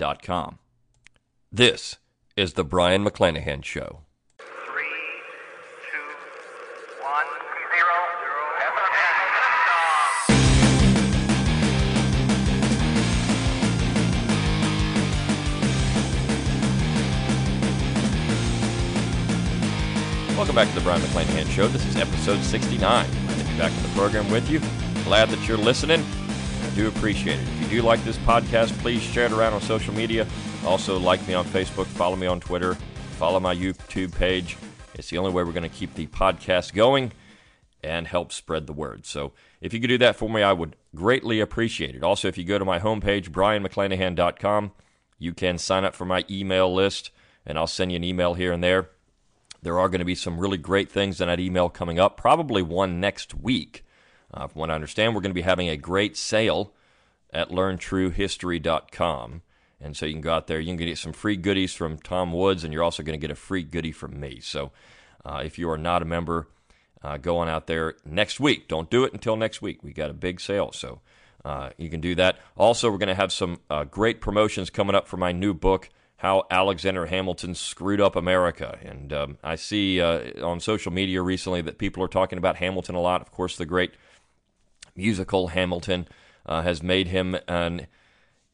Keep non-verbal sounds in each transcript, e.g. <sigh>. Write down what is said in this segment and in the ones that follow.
Learntruehistory.com. This is the Brion McClanahan Show. Welcome back to the Brion McClanahan Show. This is episode 69. Glad to be back in the program with you. Glad that you're listening. I do appreciate it. If you like this podcast, please share it around on social media. Also, like me on Facebook, follow me on Twitter, follow my YouTube page. It's the only way we're going to keep the podcast going and help spread the word. So, if you could do that for me, I would greatly appreciate it. Also, if you go to my homepage, brionmcclanahan.com, you can sign up for my email list, and I'll send you an email here and there. There are going to be some really great things in that email coming up, probably one next week. Uh, from what I understand, we're going to be having a great sale at learntruehistory.com. And so you can go out there, you can get some free goodies from Tom Woods, and you're also going to get a free goodie from me. So uh, if you are not a member, uh, go on out there next week. Don't do it until next week. We got a big sale, so uh, you can do that. Also, we're going to have some uh, great promotions coming up for my new book, How Alexander Hamilton Screwed Up America. And um, I see uh, on social media recently that people are talking about Hamilton a lot. Of course, the great musical Hamilton uh, has made him an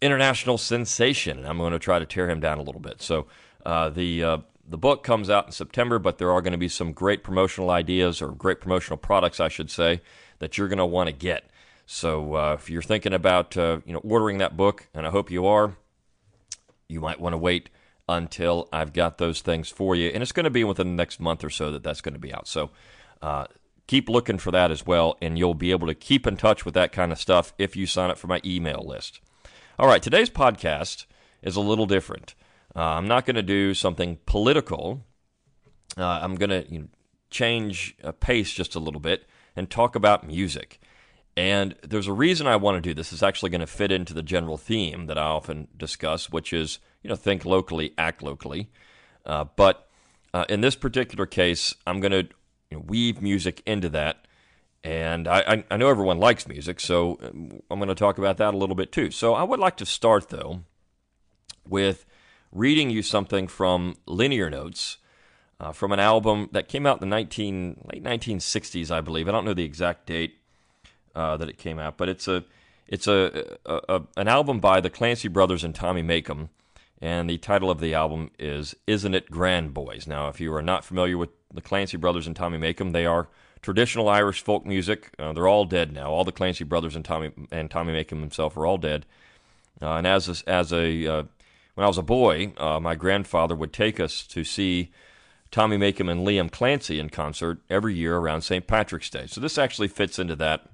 international sensation, and I'm going to try to tear him down a little bit. So uh, the uh, the book comes out in September, but there are going to be some great promotional ideas or great promotional products, I should say, that you're going to want to get. So uh, if you're thinking about uh, you know ordering that book, and I hope you are, you might want to wait until I've got those things for you, and it's going to be within the next month or so that that's going to be out. So. Keep looking for that as well, and you'll be able to keep in touch with that kind of stuff if you sign up for my email list. All right, today's podcast is a little different. Uh, I'm not going to do something political. Uh, I'm going to you know, change uh, pace just a little bit and talk about music. And there's a reason I want to do this. It's actually going to fit into the general theme that I often discuss, which is you know think locally, act locally. Uh, but uh, in this particular case, I'm going to you know, weave music into that. And I, I, know everyone likes music, so um, I'm going to talk about that a little bit too. So I would like to start, though, with reading you something from Linear Notes uh, from an album that came out in the 19, late 1960s, I believe. I don't know the exact date uh, that it came out, but it's a it's a, a, a an album by the Clancy Brothers and Tommy Makem, and the title of the album is "Isn't It Grand Boys." Now, if you are not familiar with the Clancy Brothers and Tommy Makem, they are traditional Irish folk music. Uh, they're all dead now. All the Clancy Brothers and Tommy and Tommy Makem himself are all dead. Uh, and as a, as a uh, when I was a boy, uh, my grandfather would take us to see Tommy Makem and Liam Clancy in concert every year around St. Patrick's Day. So this actually fits into that.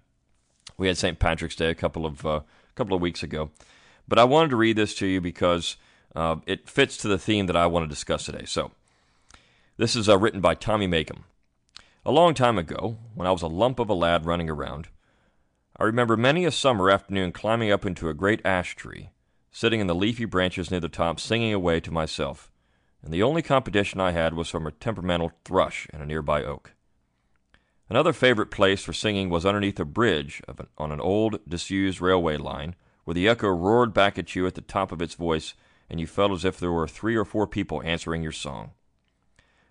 We had St. Patrick's Day a couple of uh, couple of weeks ago, but I wanted to read this to you because uh, it fits to the theme that I want to discuss today. So this is uh, written by Tommy Makem. A long time ago, when I was a lump of a lad running around, I remember many a summer afternoon climbing up into a great ash tree, sitting in the leafy branches near the top, singing away to myself, and the only competition I had was from a temperamental thrush in a nearby oak. Another favorite place for singing was underneath a bridge an, on an old, disused railway line, where the echo roared back at you at the top of its voice, and you felt as if there were three or four people answering your song.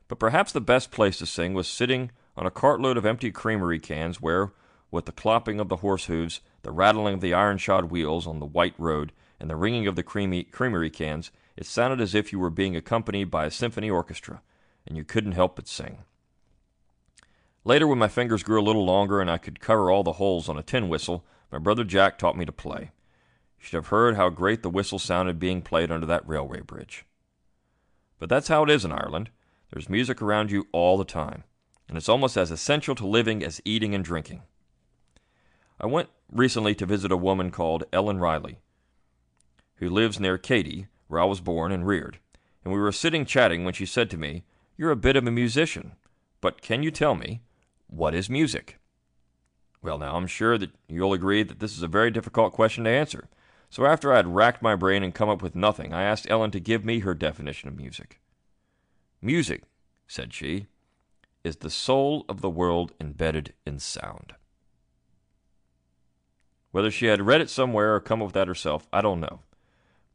But perhaps the best place to sing was sitting on a cartload of empty creamery cans where, with the clopping of the horse hooves, the rattling of the iron shod wheels on the white road, and the ringing of the creamy, creamery cans, it sounded as if you were being accompanied by a symphony orchestra, and you couldn't help but sing. Later, when my fingers grew a little longer and I could cover all the holes on a tin whistle, my brother Jack taught me to play. Should have heard how great the whistle sounded being played under that railway bridge. But that's how it is in Ireland. There's music around you all the time, and it's almost as essential to living as eating and drinking. I went recently to visit a woman called Ellen Riley, who lives near Keady, where I was born and reared, and we were sitting chatting when she said to me, You're a bit of a musician, but can you tell me, what is music? Well, now, I'm sure that you'll agree that this is a very difficult question to answer. So after I had racked my brain and come up with nothing, I asked Ellen to give me her definition of music. Music, said she, is the soul of the world embedded in sound. Whether she had read it somewhere or come up with that herself, I don't know.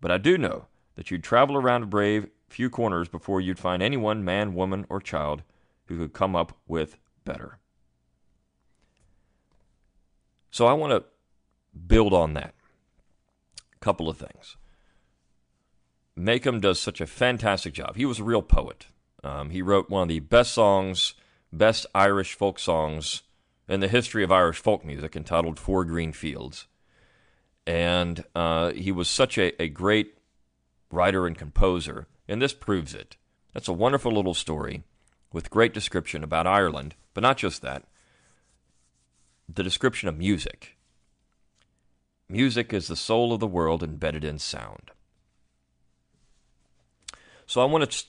But I do know that you'd travel around a brave few corners before you'd find anyone, man, woman, or child, who could come up with better. So I want to build on that. Couple of things. Makem does such a fantastic job. He was a real poet. Um, he wrote one of the best songs, best Irish folk songs in the history of Irish folk music, entitled Four Green Fields. And uh, he was such a, a great writer and composer, and this proves it. That's a wonderful little story with great description about Ireland, but not just that, the description of music. Music is the soul of the world embedded in sound. So I want to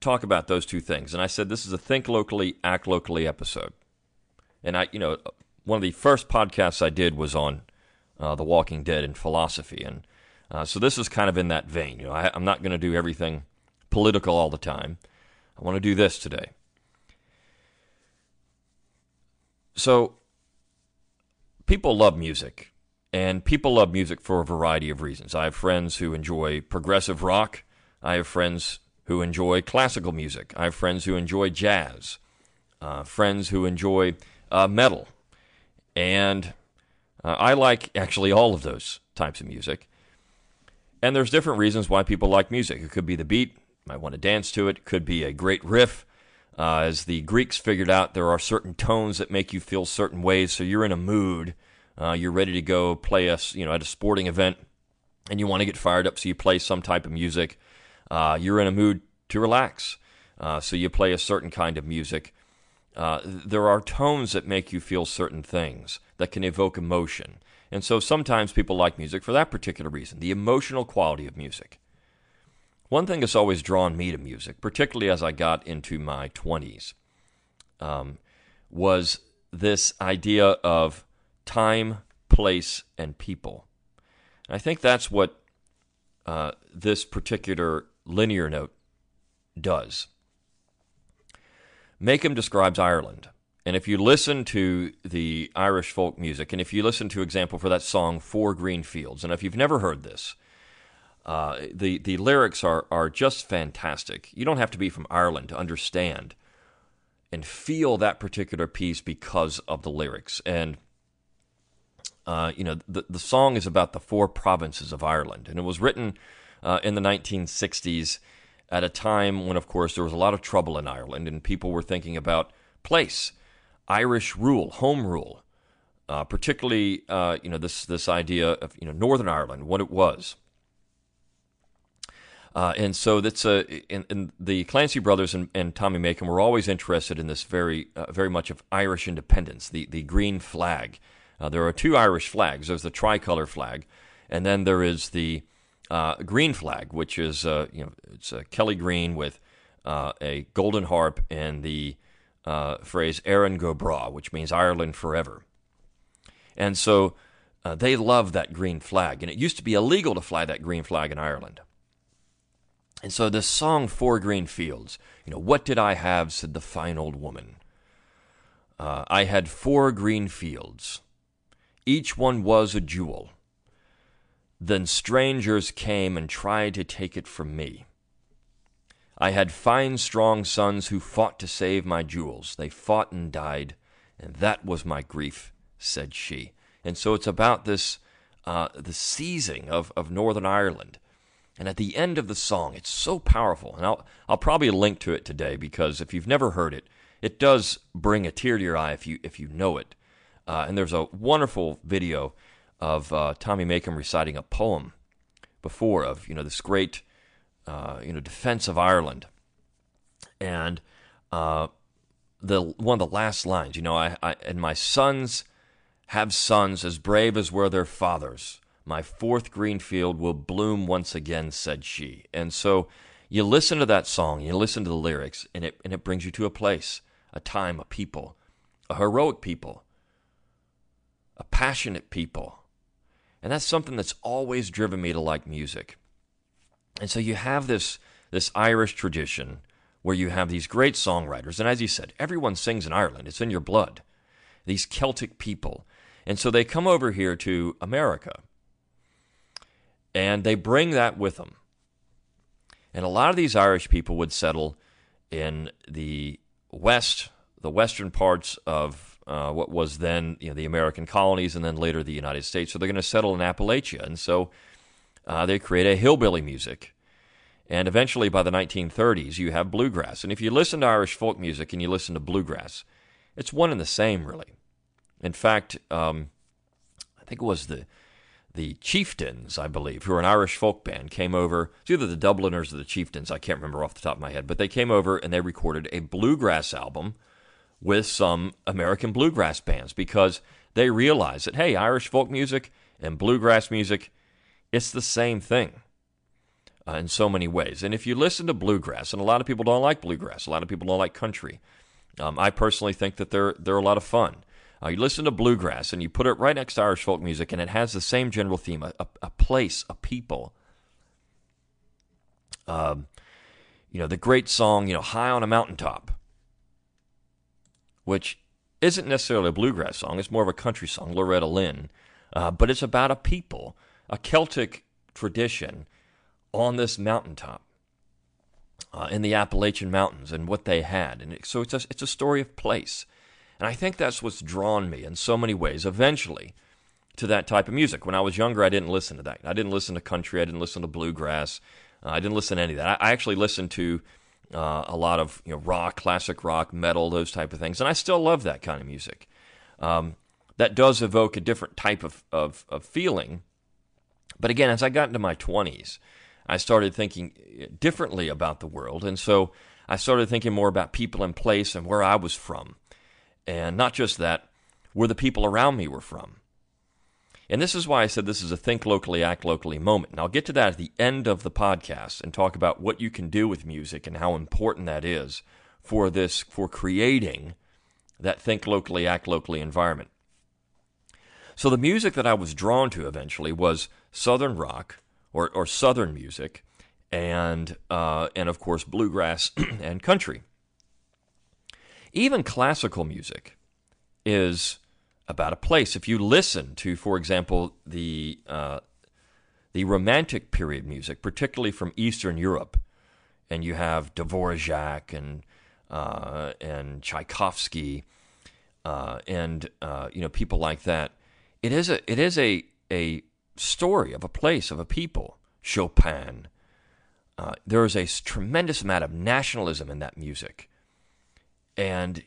talk about those two things. And I said this is a think locally, act locally episode. And I, you know, one of the first podcasts I did was on uh, The Walking Dead and philosophy, and uh, so this is kind of in that vein. You know, I, I'm not going to do everything political all the time. I want to do this today. So, people love music, and people love music for a variety of reasons. I have friends who enjoy progressive rock. I have friends who enjoy classical music. I have friends who enjoy jazz. Uh, friends who enjoy uh, metal. And uh, I like actually all of those types of music. And there's different reasons why people like music. It could be the beat, might want to dance to it. it could be a great riff. Uh, as the Greeks figured out, there are certain tones that make you feel certain ways. So you're in a mood, uh, you're ready to go play us, you know, at a sporting event, and you want to get fired up. So you play some type of music. Uh, you're in a mood to relax, uh, so you play a certain kind of music. Uh, there are tones that make you feel certain things that can evoke emotion. And so sometimes people like music for that particular reason the emotional quality of music. One thing that's always drawn me to music, particularly as I got into my 20s, um, was this idea of time, place, and people. And I think that's what uh, this particular linear note does. Makem describes Ireland. And if you listen to the Irish folk music, and if you listen to example for that song Four Green Fields, and if you've never heard this, uh, the the lyrics are are just fantastic. You don't have to be from Ireland to understand and feel that particular piece because of the lyrics. And uh, you know, the the song is about the four provinces of Ireland, and it was written uh, in the 1960s at a time when, of course, there was a lot of trouble in Ireland, and people were thinking about place, Irish rule, home rule, uh, particularly uh, you know this this idea of you know Northern Ireland, what it was. Uh, and so that's a in, in the Clancy brothers and, and, Tommy Makem were always interested in this very uh, very much of Irish independence, the the green flag. Uh, there are two Irish flags. There's the tricolor flag, and then there is the uh, green flag, which is uh, you know it's a Kelly green with uh, a golden harp and the uh, phrase "Éireann go bragh," which means Ireland forever. And so uh, they love that green flag, and it used to be illegal to fly that green flag in Ireland. And so this song, Four Green Fields, you know, what did I have, said the fine old woman. Uh, I had four green fields. Each one was a jewel. Then strangers came and tried to take it from me. I had fine, strong sons who fought to save my jewels. They fought and died, and that was my grief, said she. And so it's about this, uh, the seizing of, of Northern Ireland. And at the end of the song, it's so powerful. And I'll, I'll probably link to it today because if you've never heard it, it does bring a tear to your eye if you, if you know it. Uh, and there's a wonderful video of uh, Tommy Makem reciting a poem before of you know this great uh, you know defense of Ireland, and uh, the one of the last lines, you know, I, I and my sons have sons as brave as were their fathers. My fourth green field will bloom once again, said she. And so you listen to that song, you listen to the lyrics, and it, and it brings you to a place, a time, a people, a heroic people, a passionate people. And that's something that's always driven me to like music. And so you have this, this Irish tradition where you have these great songwriters. And as you said, everyone sings in Ireland, it's in your blood. These Celtic people. And so they come over here to America and they bring that with them. And a lot of these Irish people would settle in the west, the western parts of uh, what was then you know, the American colonies and then later the United States. So they're going to settle in Appalachia. And so uh, they create a hillbilly music. And eventually, by the 1930s, you have bluegrass. And if you listen to Irish folk music and you listen to bluegrass, it's one and the same, really. In fact, um, I think it was the the Chieftains, I believe, who are an Irish folk band, came over. It's either the Dubliners or the Chieftains. I can't remember off the top of my head, but they came over and they recorded a bluegrass album with some American bluegrass bands because they realize that hey, Irish folk music and bluegrass music, it's the same thing. Uh, in so many ways. And if you listen to bluegrass, and a lot of people don't like bluegrass, a lot of people don't like country. Um, I personally think that they're they're a lot of fun. Uh, you listen to bluegrass and you put it right next to Irish folk music, and it has the same general theme a, a, a place, a people. Um, you know, the great song, you know, High on a Mountaintop, which isn't necessarily a bluegrass song, it's more of a country song, Loretta Lynn, uh, but it's about a people, a Celtic tradition on this mountaintop. Uh, in the Appalachian Mountains and what they had, and so it's a, it's a story of place. And I think that's what's drawn me in so many ways eventually to that type of music. When I was younger, I didn't listen to that. I didn't listen to country. I didn't listen to bluegrass. Uh, I didn't listen to any of that. I, I actually listened to uh, a lot of you know rock, classic rock, metal, those type of things, and I still love that kind of music. Um, that does evoke a different type of, of, of feeling. But again, as I got into my twenties, I started thinking differently about the world, and so I started thinking more about people and place and where I was from. And not just that, where the people around me were from. And this is why I said this is a think locally, act locally moment. And I'll get to that at the end of the podcast and talk about what you can do with music and how important that is for this, for creating that think locally, act locally environment. So the music that I was drawn to eventually was Southern rock or, or Southern music and, uh, and of course, bluegrass <clears throat> and country. Even classical music is about a place. If you listen to, for example, the uh, the Romantic period music, particularly from Eastern Europe, and you have Dvorak and uh, and Tchaikovsky uh, and uh, you know people like that, it is a it is a a story of a place of a people. Chopin. Uh, there is a tremendous amount of nationalism in that music and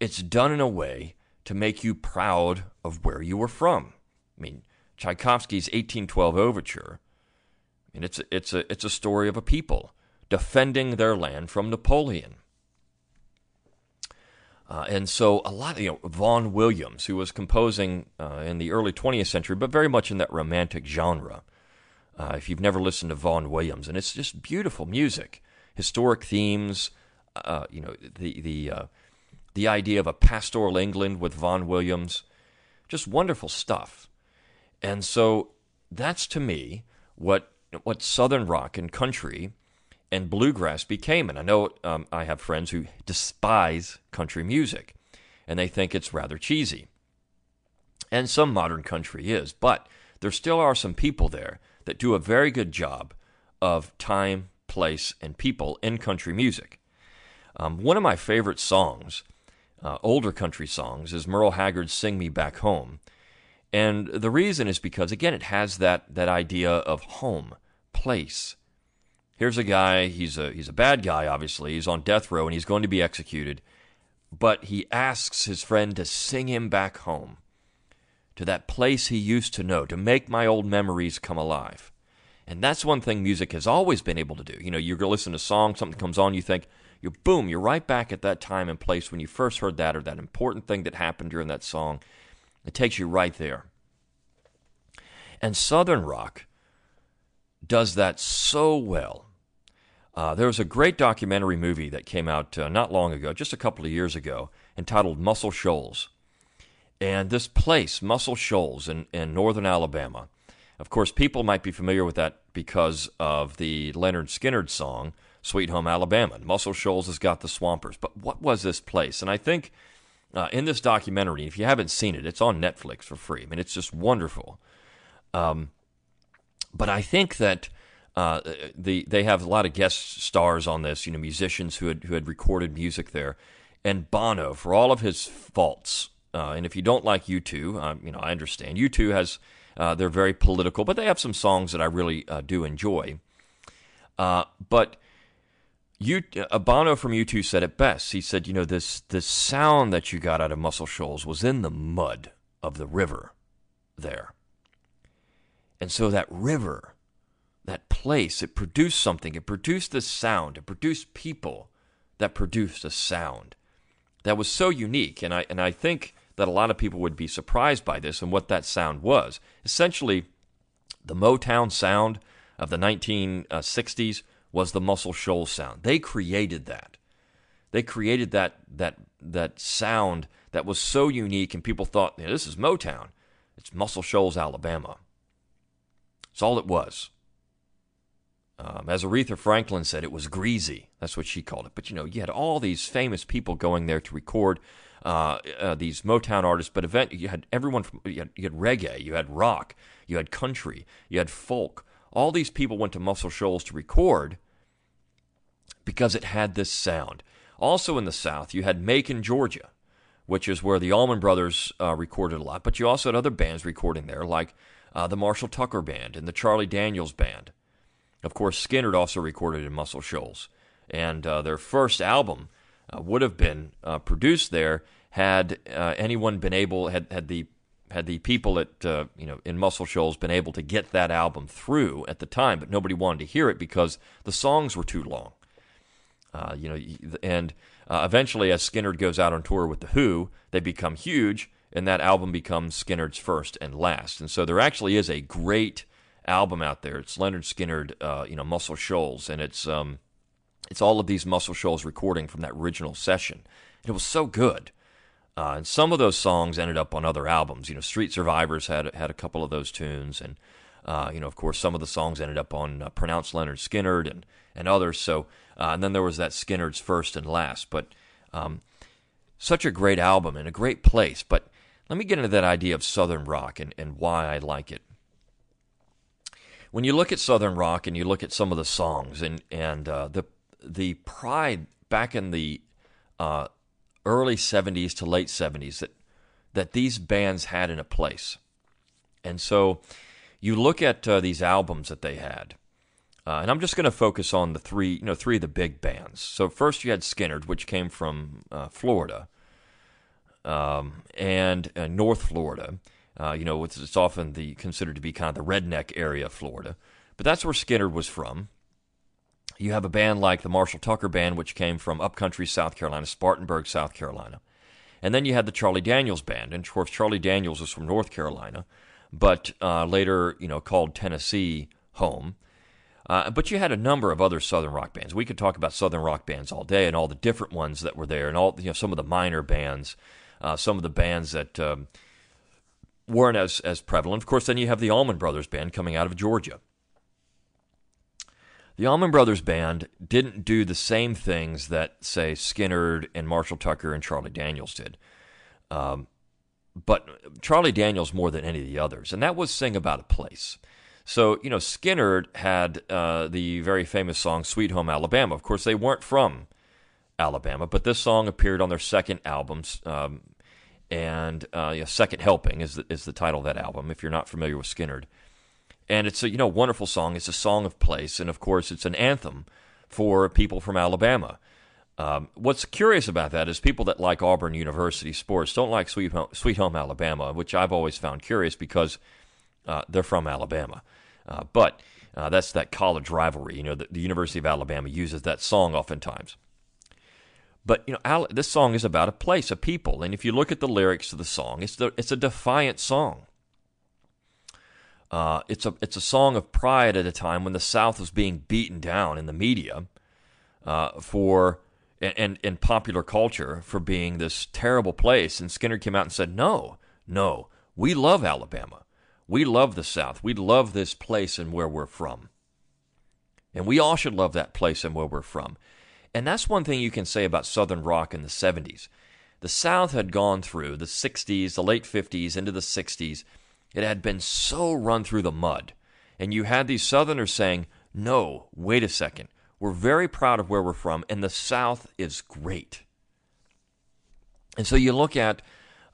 it's done in a way to make you proud of where you were from. I mean, Tchaikovsky's 1812 overture. I mean, it's a, it's a it's a story of a people defending their land from Napoleon. Uh, and so a lot of, you know, Vaughan Williams, who was composing uh, in the early 20th century, but very much in that romantic genre. Uh, if you've never listened to Vaughan Williams, and it's just beautiful music, historic themes, uh, you know, the the uh, the idea of a pastoral England with Vaughan Williams, just wonderful stuff. And so that's to me what what Southern rock and country and bluegrass became. And I know um, I have friends who despise country music, and they think it's rather cheesy. And some modern country is, but there still are some people there that do a very good job of time, place, and people in country music. Um, one of my favorite songs, uh, older country songs, is Merle Haggard's "Sing Me Back Home," and the reason is because again, it has that that idea of home, place. Here's a guy. He's a he's a bad guy. Obviously, he's on death row and he's going to be executed. But he asks his friend to sing him back home, to that place he used to know, to make my old memories come alive. And that's one thing music has always been able to do. You know, to listen to a song, something comes on, you think, you boom, you're right back at that time and place when you first heard that or that important thing that happened during that song. It takes you right there. And Southern rock does that so well. Uh, there was a great documentary movie that came out uh, not long ago, just a couple of years ago, entitled Muscle Shoals. And this place, Muscle Shoals in, in northern Alabama, of course, people might be familiar with that because of the Lynyrd Skynyrd song, Sweet Home Alabama. Muscle Shoals has got the Swampers. But what was this place? And I think uh, in this documentary, if you haven't seen it, it's on Netflix for free. I mean, it's just wonderful. Um, but I think that uh, the they have a lot of guest stars on this, you know, musicians who had who had recorded music there, and Bono for all of his faults. Uh, and if you don't like U2, um, you know, I understand. U2 has uh, they're very political, but they have some songs that I really uh, do enjoy. Uh, but you, Bono from U2 said it best. He said, you know, this this sound that you got out of Muscle Shoals was in the mud of the river there. And so that river, that place, it produced something. It produced this sound. It produced people that produced a sound that was so unique. And I and I think that a lot of people would be surprised by this and what that sound was. Essentially, the Motown sound of the 1960s was the Muscle Shoals sound. They created that. They created that that that sound that was so unique, and people thought, yeah, "This is Motown." It's Muscle Shoals, Alabama. It's all it was. Um, as Aretha Franklin said, it was greasy. That's what she called it. But you know, you had all these famous people going there to record uh, uh, these Motown artists, but event you had everyone from you had, you had reggae, you had rock, you had country, you had folk. All these people went to Muscle Shoals to record because it had this sound. Also in the South, you had Macon, Georgia, which is where the Allman Brothers uh, recorded a lot. But you also had other bands recording there, like uh, the Marshall Tucker Band and the Charlie Daniels Band. Of course, Skynyrd also recorded in Muscle Shoals. And uh, their first album uh, would have been uh, produced there had uh, anyone been able, had, had the had the people at uh, you know in Muscle Shoals been able to get that album through at the time, but nobody wanted to hear it because the songs were too long. Uh, you know, and uh, eventually, as Skynyrd goes out on tour with the Who, they become huge, and that album becomes Skynyrd's first and last. And so there actually is a great album out there. It's Lynyrd Skynyrd, uh, you know, Muscle Shoals, and it's um, it's all of these Muscle Shoals recording from that original session. And it was so good. Uh, and some of those songs ended up on other albums. You know, Street Survivors had had a couple of those tunes, and uh, you know, of course, some of the songs ended up on uh, Pronounced Lynyrd Skynyrd and and others. So, uh, and then there was that Skynyrd's first and last. But um, such a great album and a great place. But let me get into that idea of Southern rock and, and why I like it. When you look at Southern rock and you look at some of the songs and and uh, the the pride back in the uh, early 70s to late 70s that that these bands had in a place. And so you look at uh, these albums that they had, uh, and I'm just going to focus on the three, you know, three of the big bands. So first you had Skynyrd, which came from uh, Florida, um, and uh, North Florida. Uh, you know, it's, it's, often the considered to be kind of the redneck area of Florida, but that's where Skynyrd was from. You have a band like the Marshall Tucker Band, which came from upcountry South Carolina, Spartanburg, South Carolina. And then you had the Charlie Daniels Band, and of course Charlie Daniels was from North Carolina, but uh, later, you know, called Tennessee home. Uh, but you had a number of other Southern rock bands. We could talk about Southern rock bands all day and all the different ones that were there, and all you know some of the minor bands, uh, some of the bands that um, weren't as as prevalent. Of course, then you have the Allman Brothers Band coming out of Georgia. The Allman Brothers Band didn't do the same things that, say, Skynyrd and Marshall Tucker and Charlie Daniels did. Um, but Charlie Daniels more than any of the others, and that was Sing About a Place. So, you know, Skynyrd had uh, the very famous song Sweet Home Alabama. Of course, they weren't from Alabama, but this song appeared on their second album, um, and uh, Second Helping is the, is the title of that album, if you're not familiar with Skynyrd and it's a you know wonderful song. It's a song of place, and of course, it's an anthem for people from Alabama. Um, what's curious about that is people that like Auburn University sports don't like Sweet Home, Sweet Home Alabama, which I've always found curious because uh, they're from Alabama. Uh, but uh, that's that college rivalry. You know, the, the, University of Alabama uses that song oftentimes. But you know, Al- this song is about a place, a people, and if you look at the lyrics to the song, it's the, it's a defiant song. Uh, it's a it's a song of pride at a time when the South was being beaten down in the media uh, for and in popular culture for being this terrible place. And Skynyrd came out and said, "No, no, we love Alabama. We love the South. We love this place and where we're from. And we all should love that place and where we're from." And that's one thing you can say about Southern rock in the 70s. The South had gone through the 60s, the late 50s, into the 60s. It had been so run through the mud. And you had these Southerners saying, no, wait a second. We're very proud of where we're from, and the South is great. And so you look at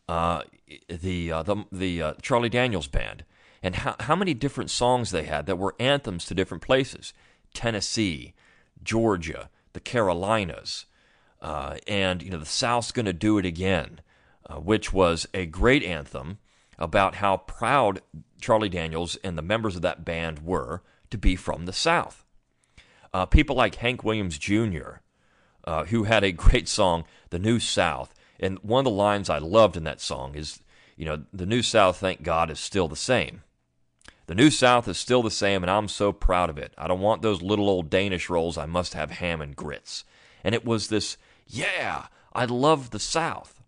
uh, the uh, the, the uh, Charlie Daniels Band and how, how many different songs they had that were anthems to different places Tennessee, Georgia, the Carolinas, uh, and you know the South's going to do it again, uh, which was a great anthem about how proud Charlie Daniels and the members of that band were to be from the South. Uh, people like Hank Williams Jr., uh, who had a <laughs> great song, "The New South," and one of the lines I loved in that song is, you know, the New South, thank God, is still the same. The New South is still the same, and I'm so proud of it. I don't want those little old Danish rolls. I must have ham and grits. And it was this, yeah, I love the South.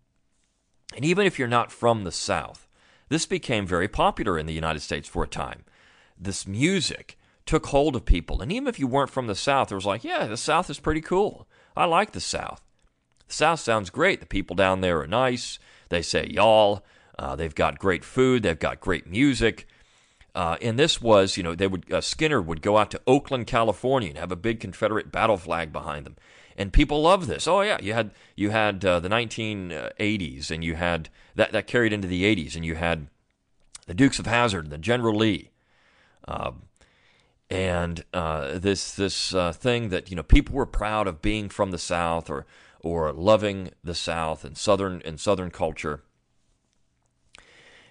And even if you're not from the South, this became very popular in the United States for a time. This music took hold of people. And even if you weren't from the South, it was like, yeah, the South is pretty cool. I like the South. The South sounds great. The people down there are nice. They say y'all. Uh, they've got great food. They've got great music. Uh, and this was, you know, they would uh, Skynyrd would go out to Oakland, California, and have a big Confederate battle flag behind them, and people loved this. Oh yeah, you had you had uh, the 1980s, and you had that that carried into the 80s, and you had the Dukes of Hazzard, the General Lee, um, and uh, this this uh, thing that you know people were proud of being from the South or or loving the South and Southern and Southern culture.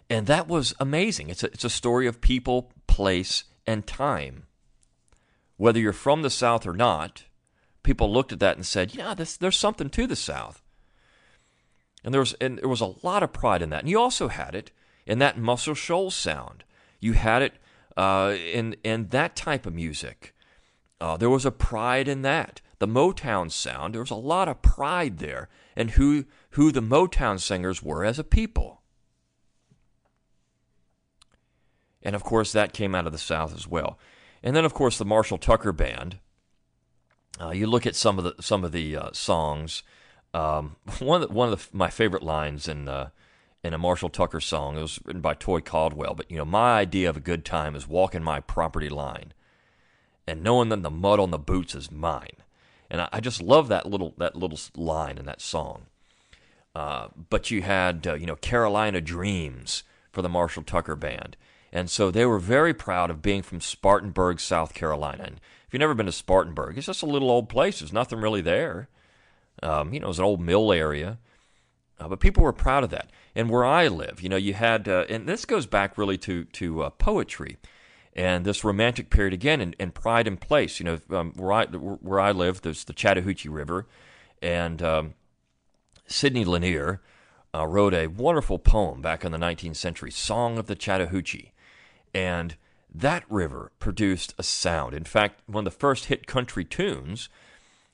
And that was amazing. It's a, it's a story of people, place, and time. Whether you're from the South or not, people looked at that and said, yeah, this, there's something to the South. And there, was, and there was a lot of pride in that. And you also had it in that Muscle Shoals sound. You had it uh, in, in that type of music. Uh, there was a pride in that. The Motown sound, there was a lot of pride there in who, who the Motown singers were as a people. And of course, that came out of the South as well. And then, of course, the Marshall Tucker Band. Uh, you look at some of the some of the uh, songs. Um, <laughs> one of the, one of the, my favorite lines in uh, in a Marshall Tucker song. It was written by Toy Caldwell. But you know, my idea of a good time is walking my property line, and knowing that the mud on the boots is mine. And I, I just love that little that little line in that song. Uh, but you had uh, you know Carolina Dreams for the Marshall Tucker Band. And so they were very proud of being from Spartanburg, South Carolina. And if you've never been to Spartanburg, it's just a little old place. There's nothing really there. Um, you know, it's an old mill area. Uh, but people were proud of that. And where I live, you know, you had, uh, and this goes back really to, to uh, poetry and this romantic period again and, and pride in place. You know, um, where, I, where I live, there's the Chattahoochee River. And um, Sidney Lanier uh, wrote a wonderful poem back in the 19th century, Song of the Chattahoochee. And that river produced a sound. In fact, one of the first hit country tunes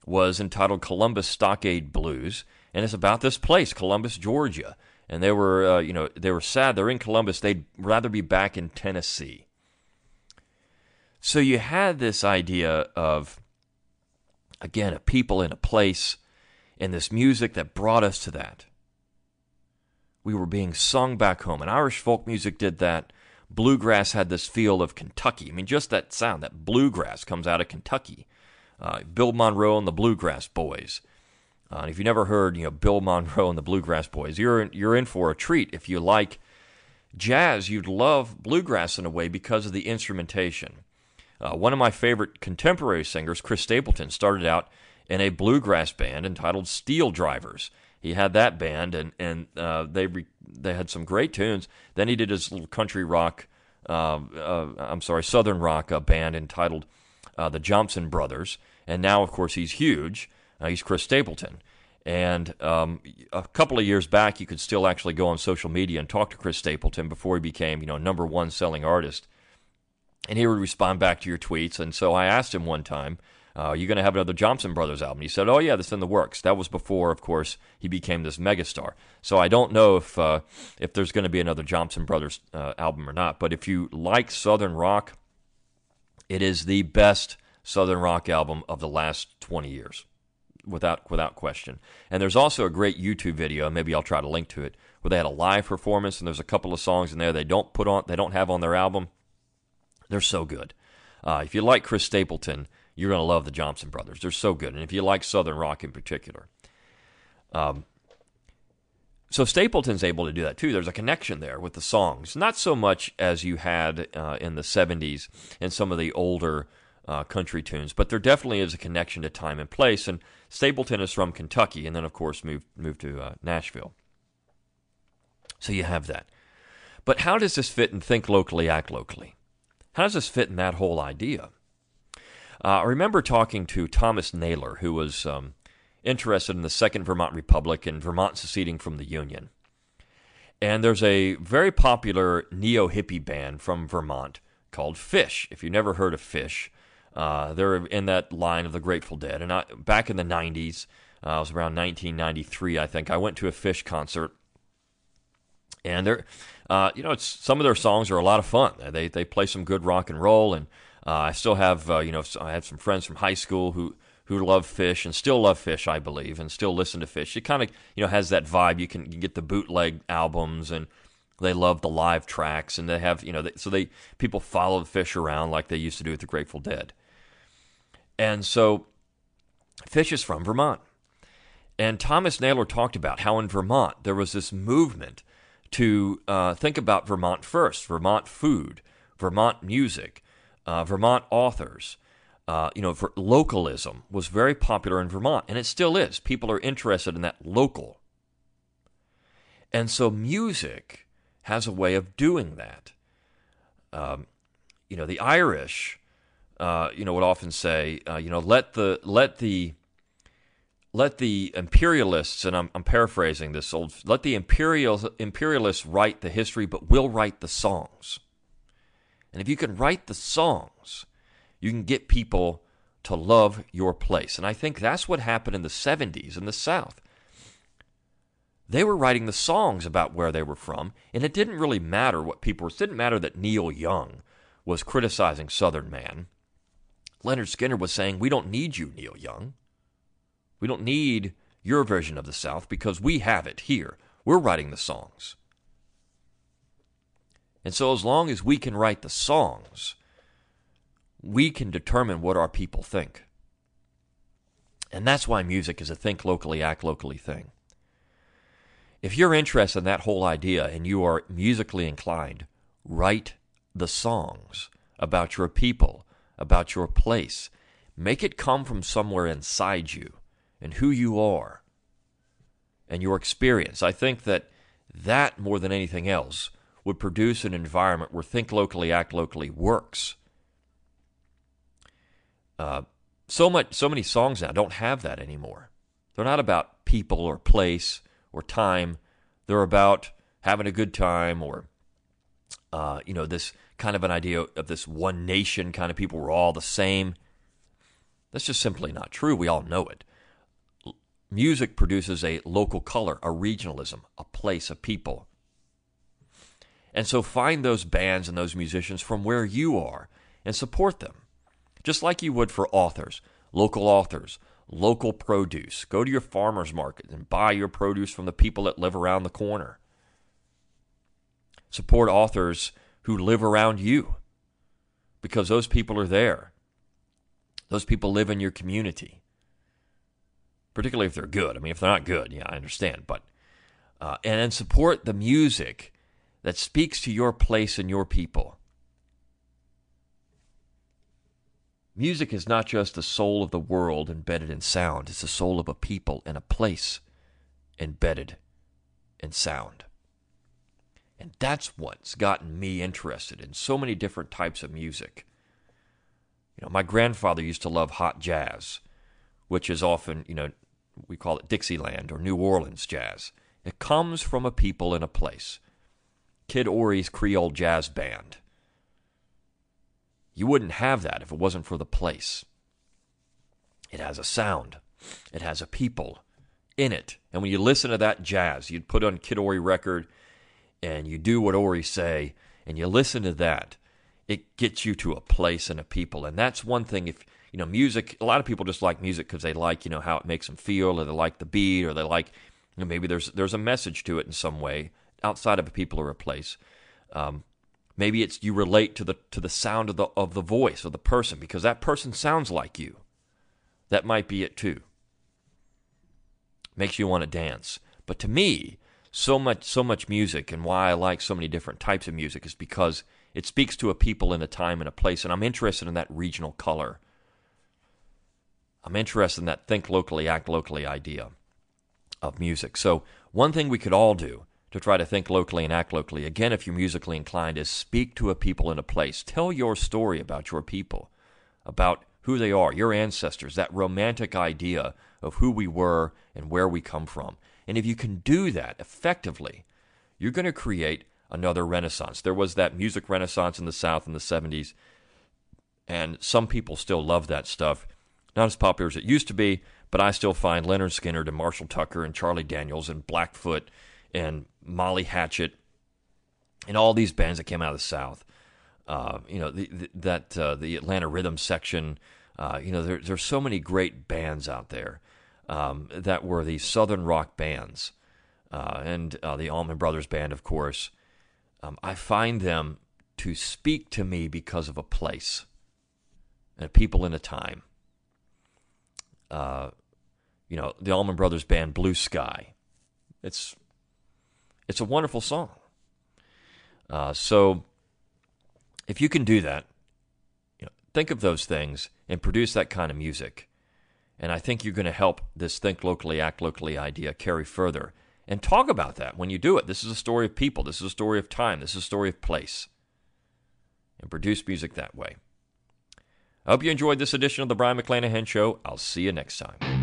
was entitled Columbus Stockade Blues, and it's about this place, Columbus, Georgia. And they were, uh, you know, they were sad. They're in Columbus. They'd rather be back in Tennessee. So you had this idea of, again, a people in a place, and this music that brought us to that. We were being sung back home, and Irish folk music did that bluegrass had this feel of Kentucky. I mean, just that sound, that bluegrass comes out of Kentucky. Uh, Bill Monroe and the Bluegrass Boys. Uh, if you never heard, you know, Bill <laughs> Monroe and the Bluegrass Boys, you're in, you're in for a treat. If you like jazz, you'd love bluegrass in a way because of the instrumentation. Uh, one of my favorite contemporary singers, Chris Stapleton, started out in a bluegrass band entitled Steel Drivers. He had that band, and and uh, they re- they had some great tunes. Then he did his little country rock, uh, uh, I'm sorry, southern rock uh, band entitled uh, the Jompson Brothers. And now, of course, he's huge. He's Chris Stapleton. And um, a couple of years back, you could still actually go on social media and talk to Chris Stapleton before he became, you know, number one selling artist and he would respond back to your tweets. And so I asked him one time, uh, "Are going to have another Jompson Brothers album?" He said, "Oh yeah, that's in the works." That was before, of course, he became this megastar. So I don't know if uh, if there's going to be another Jompson Brothers uh, album or not. But if you like Southern rock, it is the best Southern rock album of the last 20 years, without without question. And there's also a great YouTube video. Maybe I'll try to link to it where they had a live performance, and there's a couple of songs in there they don't put on, they don't have on their album. They're so good. Uh, if you like Chris Stapleton, you're going to love the Jompson Brothers. They're so good, and if you like Southern rock in particular. Um, so Stapleton's able to do that too. There's a connection there with the songs, not so much as you had uh, in the '70s and some of the older uh, country tunes, but there definitely is a connection to time and place. And Stapleton is from Kentucky, and then of course moved moved to uh, Nashville. So you have that. But how does this fit in think locally, act locally? How does this fit in that whole idea? Uh, I remember talking to Thomas Naylor, who was um, interested in the Second Vermont Republic and Vermont seceding from the Union. And there's a very popular neo hippie band from Vermont called Phish. If you've never heard of Phish, uh, they're in that line of the Grateful Dead. And I, back in the 90s, uh, it was around 1993, I think, I went to a Phish concert and they're uh, you know some of their songs are a lot of fun. They they play some good rock and roll, and I still have uh, you know I have some friends from high school who who love Phish and still love Phish, I believe, and still listen to Phish. It kind of you know has that vibe. You can you get the bootleg albums and they love the live tracks and they have you know they, so they people follow the Phish around like they used to do with the Grateful Dead. And so Phish is from Vermont. And Thomas Naylor talked about how in Vermont there was this movement to uh, think about Vermont first, Vermont food, Vermont music, uh, Vermont authors. Uh, you know, localism was very popular in Vermont, and it still is. People are interested in that local. And so music has a way of doing that. Um, you know, the Irish, uh, you know, would often say, uh, you know, let the let the let the imperialists, and I'm, I'm, paraphrasing this old, let the imperial, imperialists write the history, but we'll write the songs. And if you can write the songs, you can get people to love your place. And I think that's what happened in the 70s in the South. They were writing the songs about where they were from, and it didn't really matter what people were. It didn't matter that Neil Young was criticizing Southern Man. Lynyrd Skynyrd was saying, We don't need you, Neil Young. We don't need your version of the South because we have it here. We're writing the songs. And so, as long as we can write the songs, we can determine what our people think. And that's why music is a think locally, act locally thing. If you're interested in that whole idea and you are musically inclined, write the songs about your people, about your place. Make it come from somewhere inside you and who you are and your experience. I think that that, more than anything else, would produce an environment where think locally, act locally works. Uh, so much, so many songs now don't have that anymore. They're not about people or place or time. They're about having a good time or, uh, you know, this kind of an idea of this one nation kind of people. We're all the same. That's just simply not true. We all know it. Music produces a local color, a regionalism, a place, a people. And so find those bands and those musicians from where you are and support them. Just like you would for authors, local authors, local produce. Go to your farmer's market and buy your produce from the people that live around the corner. Support authors who live around you because those people are there. Those people live in your community particularly if they're good. I mean, if they're not good, yeah, I understand. But uh, and then support the music that speaks to your place and your people. Music is not just the soul of the world embedded in sound, it's the soul of a people and a place embedded in sound. And that's what's gotten me interested in so many different types of music. You know, my grandfather used to love hot jazz, which is often, you know, we call it Dixieland or New Orleans jazz. It comes from a people and a place. Kid Ory's Creole Jazz Band. You wouldn't have that if it wasn't for the place. It has a sound, it has a people in it. And when you listen to that jazz, you'd put on Kid Ory record and you do what Ory say and you listen to that, it gets you to a place and a people. And that's one thing if you know music a lot of people just like music because they like you know how it makes them feel or they like the beat or they like you know, maybe there's there's a message to it in some way outside of a people or a place um, maybe it's you relate to the to the sound of the of the voice of the person because that person sounds like you. That might be it too. Makes you want to dance. But to me so much so much music and why I like so many different types of music is because it speaks to a people in a time and a place and I'm interested in that regional color. I'm interested in that think locally, act locally idea of music. So, one thing we could all do to try to think locally and act locally, again, if you're musically inclined, is speak to a people in a place. Tell your story about your people, about who they are, your ancestors, that romantic idea of who we were and where we come from. And if you can do that effectively, you're going to create another renaissance. There was that music renaissance in the South in the 70s, and some people still love that stuff. Not as popular as it used to be, but I still find Lynyrd Skynyrd and Marshall Tucker and Charlie Daniels and Blackfoot and Molly Hatchet and all these bands that came out of the South. Uh, you know the, the, that uh, the Atlanta Rhythm section. Uh, you know there, there's so many great bands out there um, that were the Southern rock bands, uh, and uh, the Allman Brothers Band, of course. Um, I find them to speak to me because of a place and people in a time uh, you know, the Allman Brothers band Blue Sky. It's it's a wonderful song. Uh, so if you can do that, you know, think of those things and produce that kind of music. And I think you're going to help this think locally, act locally idea carry further. And talk about that when you do it. This is a story of people. This is a story of time. This is a story of place. And produce music that way. I hope you enjoyed this edition of the Brion McClanahan Show. I'll see you next time.